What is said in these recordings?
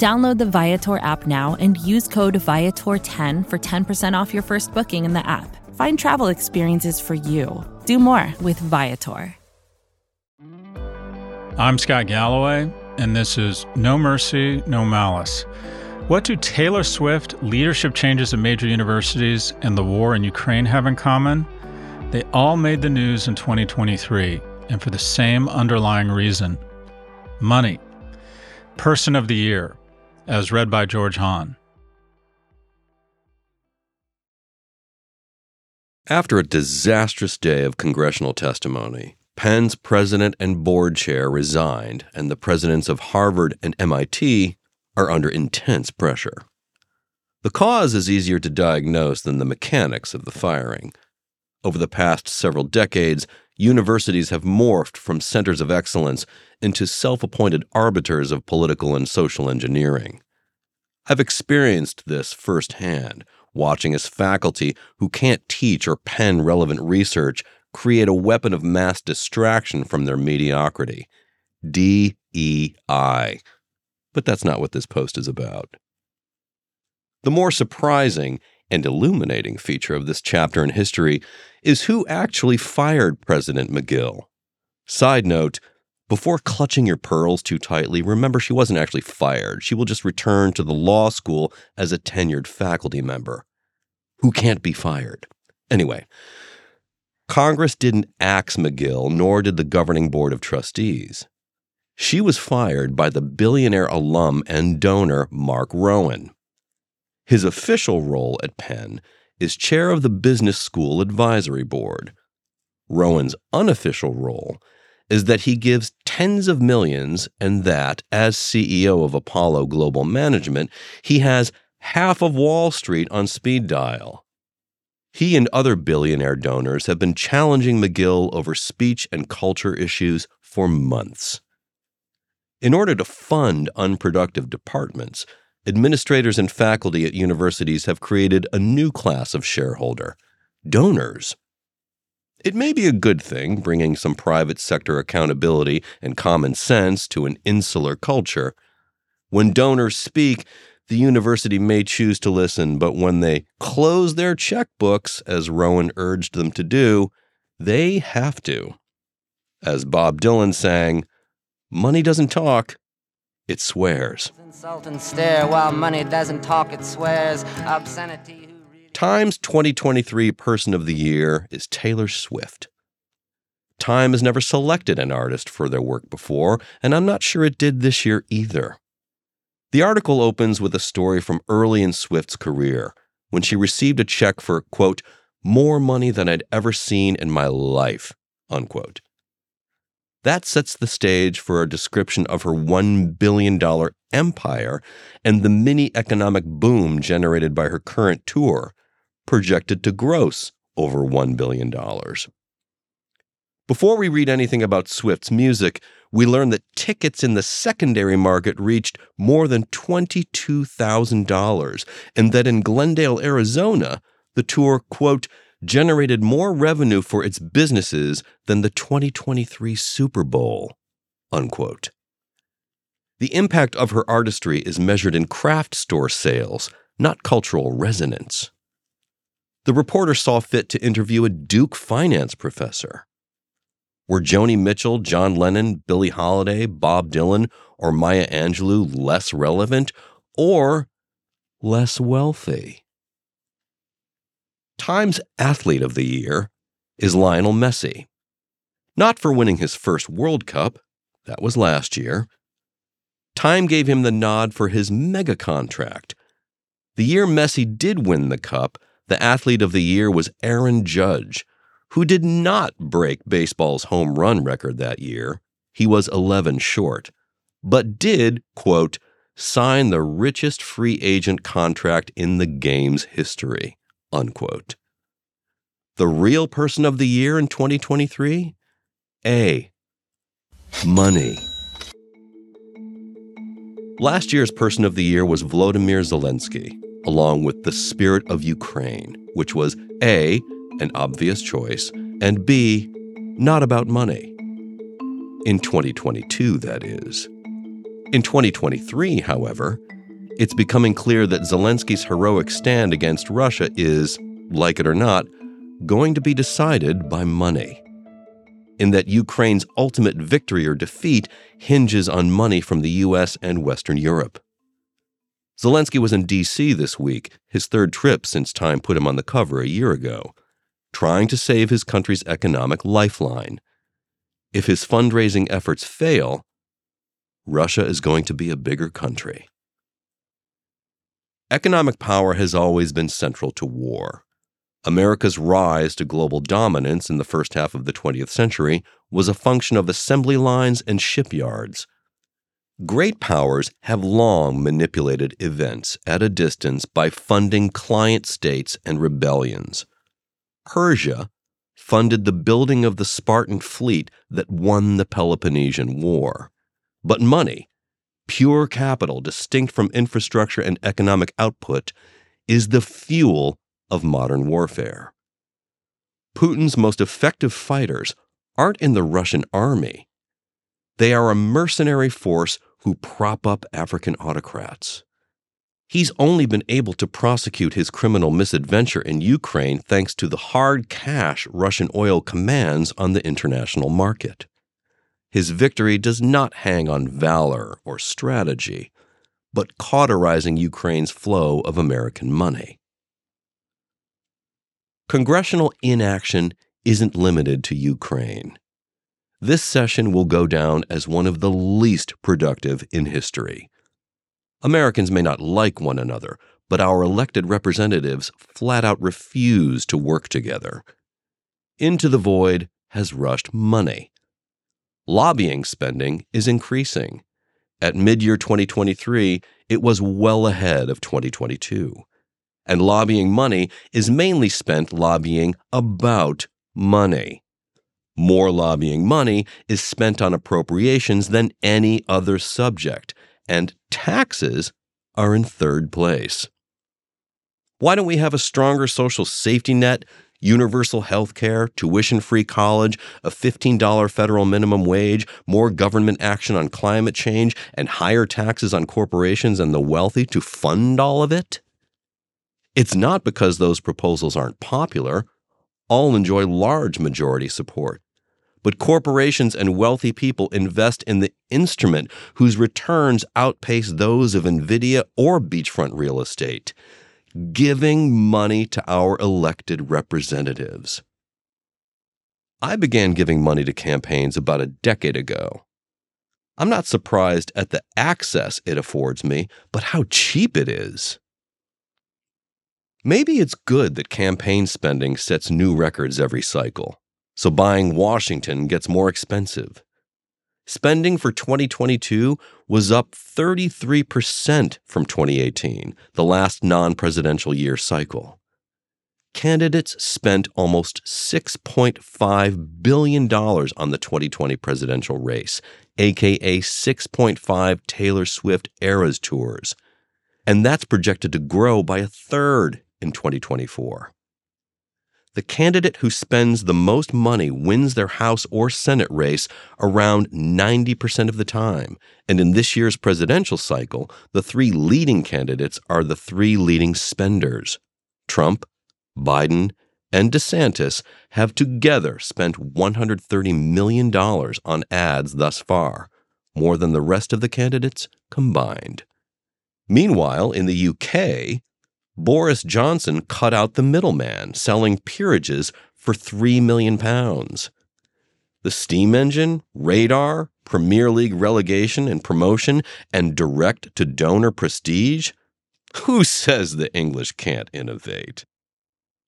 Download the Viator app now and use code Viator10 for 10% off your first booking in the app. Find travel experiences for you. Do more with Viator. I'm Scott Galloway, and this is No Mercy, No Malice. What do Taylor Swift, leadership changes at major universities, and the war in Ukraine have in common? They all made the news in 2023, and for the same underlying reason money. Person of the Year, as read by George Hahn. After a disastrous day of congressional testimony, Penn's president and board chair resigned, and the presidents of Harvard and MIT are under intense pressure. The cause is easier to diagnose than the mechanics of the firing. Over the past several decades, universities have morphed from centers of excellence into self appointed arbiters of political and social engineering. I've experienced this firsthand, watching as faculty who can't teach or pen relevant research create a weapon of mass distraction from their mediocrity. DEI. But that's not what this post is about. The more surprising and illuminating feature of this chapter in history is who actually fired President McGill. Side note before clutching your pearls too tightly, remember she wasn't actually fired. She will just return to the law school as a tenured faculty member who can't be fired. Anyway, Congress didn't axe McGill, nor did the governing board of trustees. She was fired by the billionaire alum and donor Mark Rowan. His official role at Penn is chair of the Business School Advisory Board. Rowan's unofficial role is that he gives tens of millions, and that, as CEO of Apollo Global Management, he has half of Wall Street on speed dial. He and other billionaire donors have been challenging McGill over speech and culture issues for months. In order to fund unproductive departments, administrators and faculty at universities have created a new class of shareholder donors. It may be a good thing bringing some private sector accountability and common sense to an insular culture. When donors speak, the university may choose to listen, but when they close their checkbooks, as Rowan urged them to do, they have to. As Bob Dylan sang, money doesn't talk, it swears. Insult and stare while money doesn't talk, it swears. Obscenity. Time's 2023 Person of the Year is Taylor Swift. Time has never selected an artist for their work before, and I'm not sure it did this year either. The article opens with a story from early in Swift's career when she received a check for, quote, more money than I'd ever seen in my life, unquote. That sets the stage for a description of her $1 billion empire and the mini economic boom generated by her current tour, projected to gross over $1 billion. Before we read anything about Swift's music, we learn that tickets in the secondary market reached more than $22,000, and that in Glendale, Arizona, the tour, quote, generated more revenue for its businesses than the 2023 Super Bowl, unquote. The impact of her artistry is measured in craft store sales, not cultural resonance. the reporter saw fit to interview a Duke finance professor. Were Joni Mitchell, John Lennon, Billie Holiday, Bob Dylan, or Maya Angelou less relevant or less wealthy? Time's Athlete of the Year is Lionel Messi. Not for winning his first World Cup, that was last year. Time gave him the nod for his mega contract. The year Messi did win the cup, the athlete of the year was Aaron Judge, who did not break baseball's home run record that year. He was 11 short, but did, quote, sign the richest free agent contract in the game's history, unquote. The real person of the year in 2023? A. Money. Last year's person of the year was Volodymyr Zelensky, along with the spirit of Ukraine, which was A, an obvious choice, and B, not about money. In 2022, that is. In 2023, however, it's becoming clear that Zelensky's heroic stand against Russia is, like it or not, going to be decided by money. In that Ukraine's ultimate victory or defeat hinges on money from the US and Western Europe. Zelensky was in D.C. this week, his third trip since Time put him on the cover a year ago, trying to save his country's economic lifeline. If his fundraising efforts fail, Russia is going to be a bigger country. Economic power has always been central to war. America's rise to global dominance in the first half of the 20th century was a function of assembly lines and shipyards. Great powers have long manipulated events at a distance by funding client states and rebellions. Persia funded the building of the Spartan fleet that won the Peloponnesian War. But money, pure capital distinct from infrastructure and economic output, is the fuel of modern warfare. Putin's most effective fighters aren't in the Russian army. They are a mercenary force who prop up African autocrats. He's only been able to prosecute his criminal misadventure in Ukraine thanks to the hard cash Russian oil commands on the international market. His victory does not hang on valor or strategy, but cauterizing Ukraine's flow of American money. Congressional inaction isn't limited to Ukraine. This session will go down as one of the least productive in history. Americans may not like one another, but our elected representatives flat out refuse to work together. Into the void has rushed money. Lobbying spending is increasing. At mid year 2023, it was well ahead of 2022 and lobbying money is mainly spent lobbying about money. More lobbying money is spent on appropriations than any other subject, and taxes are in third place. Why don't we have a stronger social safety net, universal health care, tuition free college, a $15 federal minimum wage, more government action on climate change, and higher taxes on corporations and the wealthy to fund all of it? It's not because those proposals aren't popular. All enjoy large majority support. But corporations and wealthy people invest in the instrument whose returns outpace those of NVIDIA or beachfront real estate, giving money to our elected representatives. I began giving money to campaigns about a decade ago. I'm not surprised at the access it affords me, but how cheap it is. Maybe it's good that campaign spending sets new records every cycle, so buying Washington gets more expensive. Spending for 2022 was up 33% from 2018, the last non presidential year cycle. Candidates spent almost $6.5 billion on the 2020 presidential race, aka 6.5 Taylor Swift Eras tours. And that's projected to grow by a third in 2024. The candidate who spends the most money wins their House or Senate race around 90% of the time. And in this year's presidential cycle, the three leading candidates are the three leading spenders Trump, Biden and DeSantis have together spent $130 million on ads thus far, more than the rest of the candidates combined. Meanwhile, in the UK, Boris Johnson cut out the middleman, selling peerages for £3 million. The steam engine, radar, Premier League relegation and promotion, and direct to donor prestige? Who says the English can't innovate?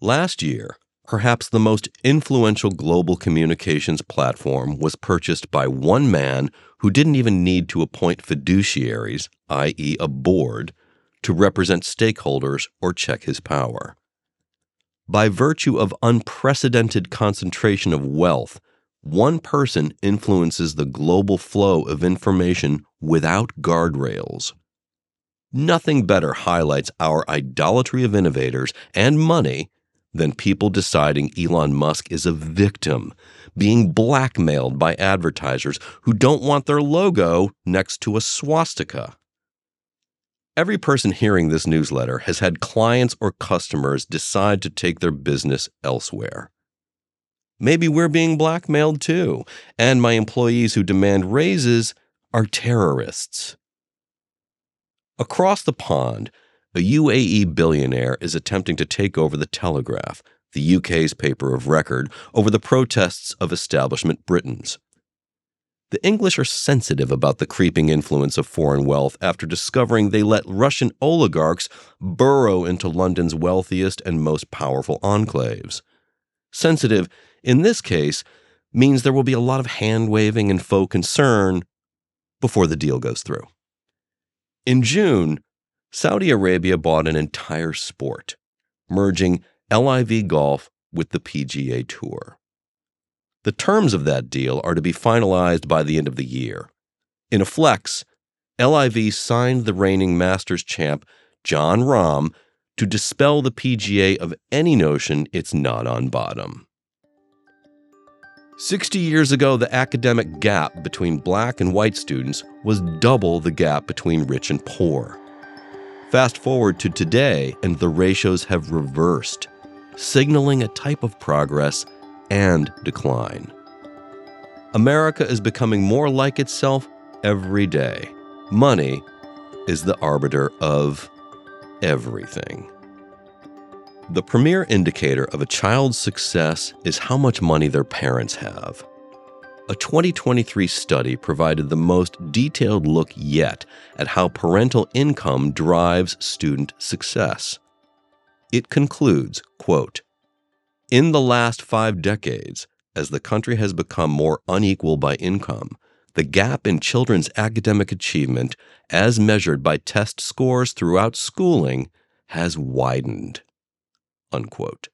Last year, perhaps the most influential global communications platform was purchased by one man who didn't even need to appoint fiduciaries, i.e., a board, to represent stakeholders or check his power. By virtue of unprecedented concentration of wealth, one person influences the global flow of information without guardrails. Nothing better highlights our idolatry of innovators and money than people deciding Elon Musk is a victim, being blackmailed by advertisers who don't want their logo next to a swastika. Every person hearing this newsletter has had clients or customers decide to take their business elsewhere. Maybe we're being blackmailed too, and my employees who demand raises are terrorists. Across the pond, a UAE billionaire is attempting to take over the Telegraph, the UK's paper of record, over the protests of establishment Britons. The English are sensitive about the creeping influence of foreign wealth after discovering they let Russian oligarchs burrow into London's wealthiest and most powerful enclaves. Sensitive in this case means there will be a lot of hand waving and faux concern before the deal goes through. In June, Saudi Arabia bought an entire sport, merging LIV Golf with the PGA Tour. The terms of that deal are to be finalized by the end of the year. In a flex, LIV signed the reigning Masters champ, Jon Rahm, to dispel the PGA of any notion it's not on bottom. 60 years ago, the academic gap between black and white students was double the gap between rich and poor. Fast forward to today, and the ratios have reversed, signaling a type of progress and decline. America is becoming more like itself every day. Money is the arbiter of everything. The premier indicator of a child's success is how much money their parents have. A 2023 study provided the most detailed look yet at how parental income drives student success. It concludes, quote, In the last 5 decades, as the country has become more unequal by income, the gap in children's academic achievement, as measured by test scores throughout schooling, has widened. Unquote.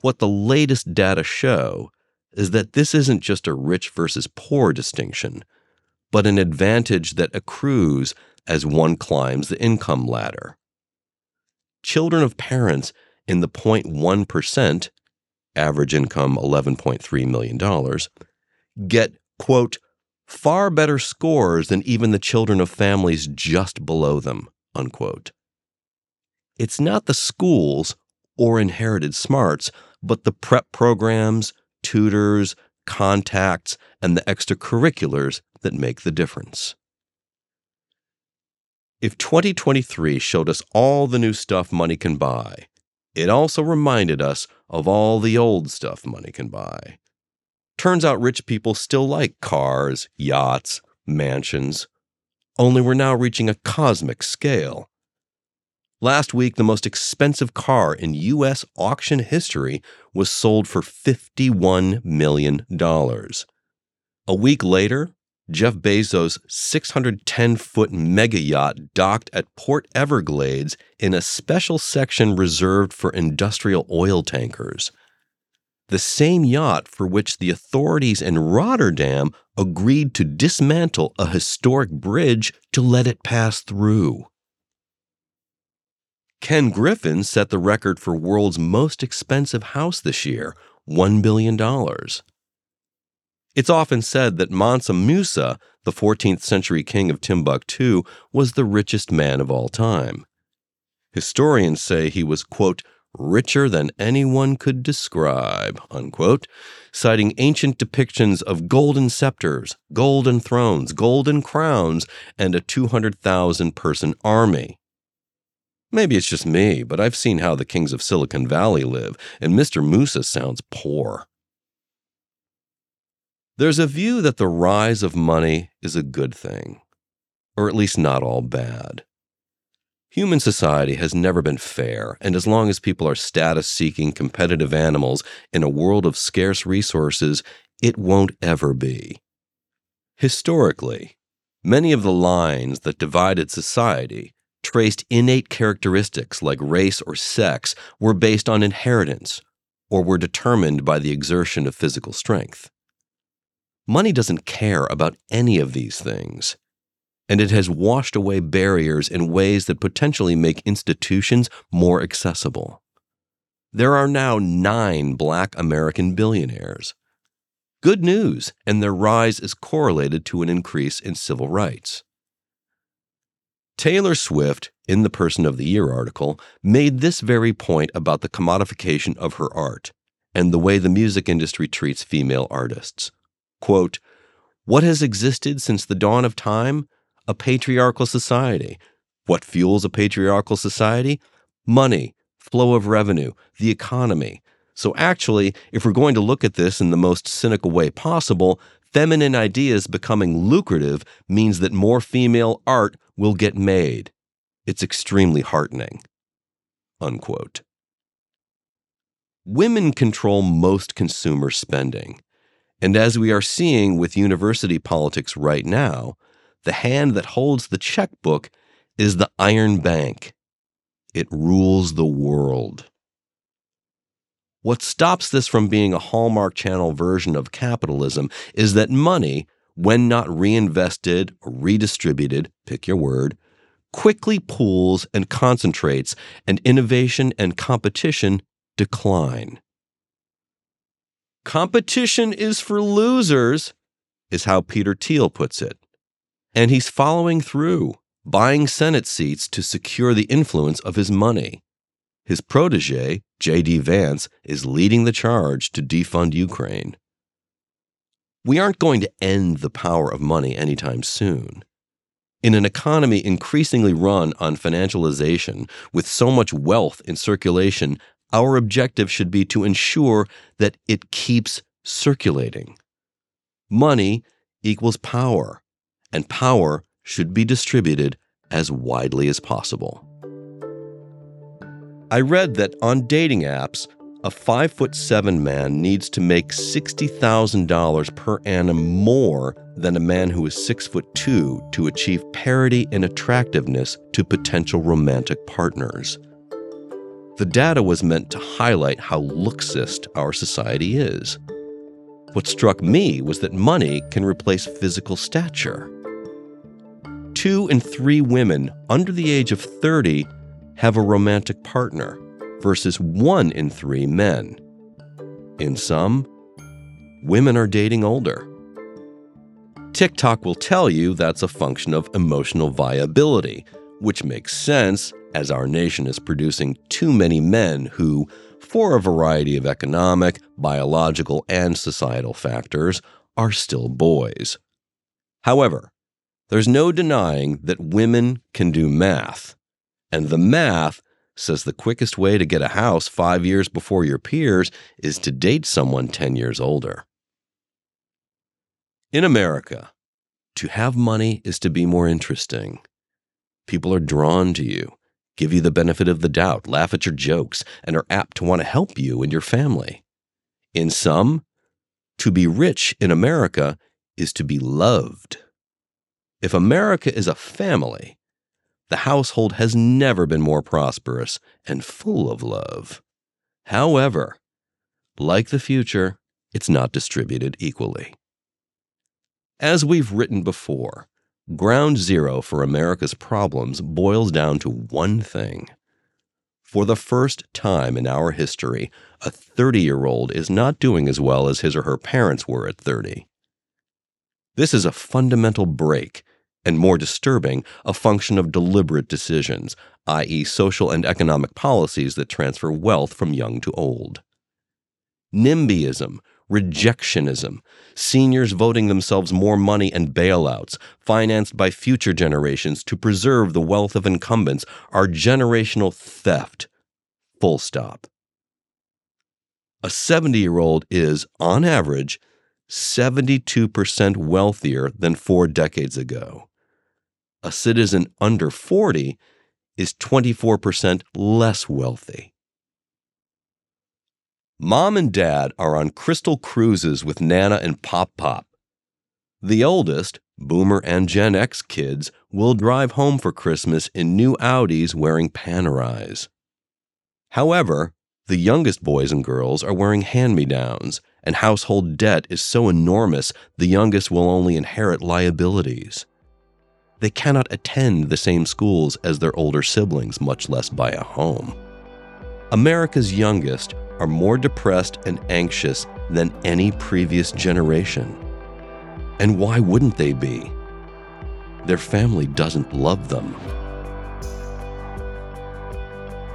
What the latest data show is that this isn't just a rich versus poor distinction, but an advantage that accrues as one climbs the income ladder. Children of parents in the 0.1%, average income $11.3 million, get, quote, far better scores than even the children of families just below them, unquote. It's not the schools or inherited smarts, but the prep programs, tutors, contacts, and the extracurriculars that make the difference. If 2023 showed us all the new stuff money can buy, it also reminded us of all the old stuff money can buy. Turns out rich people still like cars, yachts, mansions, only we're now reaching a cosmic scale. Last week, the most expensive car in U.S. auction history was sold for $51 million. A week later, Jeff Bezos' 610 foot mega yacht docked at Port Everglades in a special section reserved for industrial oil tankers. The same yacht for which the authorities in Rotterdam agreed to dismantle a historic bridge to let it pass through. Ken Griffin set the record for world's most expensive house this year, $1 billion. It's often said that Mansa Musa, the 14th century king of Timbuktu, was the richest man of all time. Historians say he was, quote, richer than anyone could describe, unquote, citing ancient depictions of golden scepters, golden thrones, golden crowns, and a 200,000 person army. Maybe it's just me, but I've seen how the kings of Silicon Valley live, and Mr. Musa sounds poor. There's a view that the rise of money is a good thing, or at least not all bad. Human society has never been fair, and as long as people are status seeking, competitive animals in a world of scarce resources, it won't ever be. Historically, many of the lines that divided society traced innate characteristics like race or sex were based on inheritance or were determined by the exertion of physical strength. Money doesn't care about any of these things, and it has washed away barriers in ways that potentially make institutions more accessible. There are now nine black American billionaires. Good news, and their rise is correlated to an increase in civil rights. Taylor Swift, in the Person of the Year article, made this very point about the commodification of her art and the way the music industry treats female artists. Quote, What has existed since the dawn of time? A patriarchal society. What fuels a patriarchal society? Money, flow of revenue, the economy. So, actually, if we're going to look at this in the most cynical way possible, feminine ideas becoming lucrative means that more female art will get made. It's extremely heartening. Unquote. Women control most consumer spending. And as we are seeing with university politics right now, the hand that holds the checkbook is the Iron Bank. It rules the world. What stops this from being a Hallmark Channel version of capitalism is that money, when not reinvested or redistributed, pick your word, quickly pools and concentrates, and innovation and competition decline. Competition is for losers, is how Peter Thiel puts it. And he's following through, buying Senate seats to secure the influence of his money. His protege, J.D. Vance, is leading the charge to defund Ukraine. We aren't going to end the power of money anytime soon. In an economy increasingly run on financialization, with so much wealth in circulation, our objective should be to ensure that it keeps circulating. Money equals power, and power should be distributed as widely as possible. I read that on dating apps, a five foot seven man needs to make $60,000 per annum more than a man who is six foot two to achieve parity in attractiveness to potential romantic partners. The data was meant to highlight how looksist our society is. What struck me was that money can replace physical stature. Two in three women under the age of 30 have a romantic partner versus one in three men. In sum, women are dating older. TikTok will tell you that's a function of emotional viability, which makes sense as our nation is producing too many men who, for a variety of economic, biological, and societal factors, are still boys. However, there's no denying that women can do math and the math says the quickest way to get a house five years before your peers is to date someone 10 years older. In America, to have money is to be more interesting. People are drawn to you, give you the benefit of the doubt, laugh at your jokes, and are apt to want to help you and your family. In sum, to be rich in America is to be loved. If America is a family, the household has never been more prosperous and full of love. However, like the future, it's not distributed equally. As we've written before, ground zero for America's problems boils down to one thing. For the first time in our history, a 30 year old is not doing as well as his or her parents were at 30. This is a fundamental break and more disturbing, a function of deliberate decisions, i.e., social and economic policies that transfer wealth from young to old. NIMBYism, rejectionism, seniors voting themselves more money and bailouts, financed by future generations to preserve the wealth of incumbents, are generational theft. Full stop. A 70 year old is, on average, 72% wealthier than four decades ago. A citizen under 40 is 24% less wealthy. Mom and dad are on crystal cruises with Nana and Pop Pop. The oldest, Boomer and Gen X kids, will drive home for Christmas in new Audis wearing Panerais. However, the youngest boys and girls are wearing hand me downs, and household debt is so enormous the youngest will only inherit liabilities. They cannot attend the same schools as their older siblings, much less buy a home. America's youngest are more depressed and anxious than any previous generation. And why wouldn't they be? Their family doesn't love them.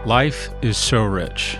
Life is so rich.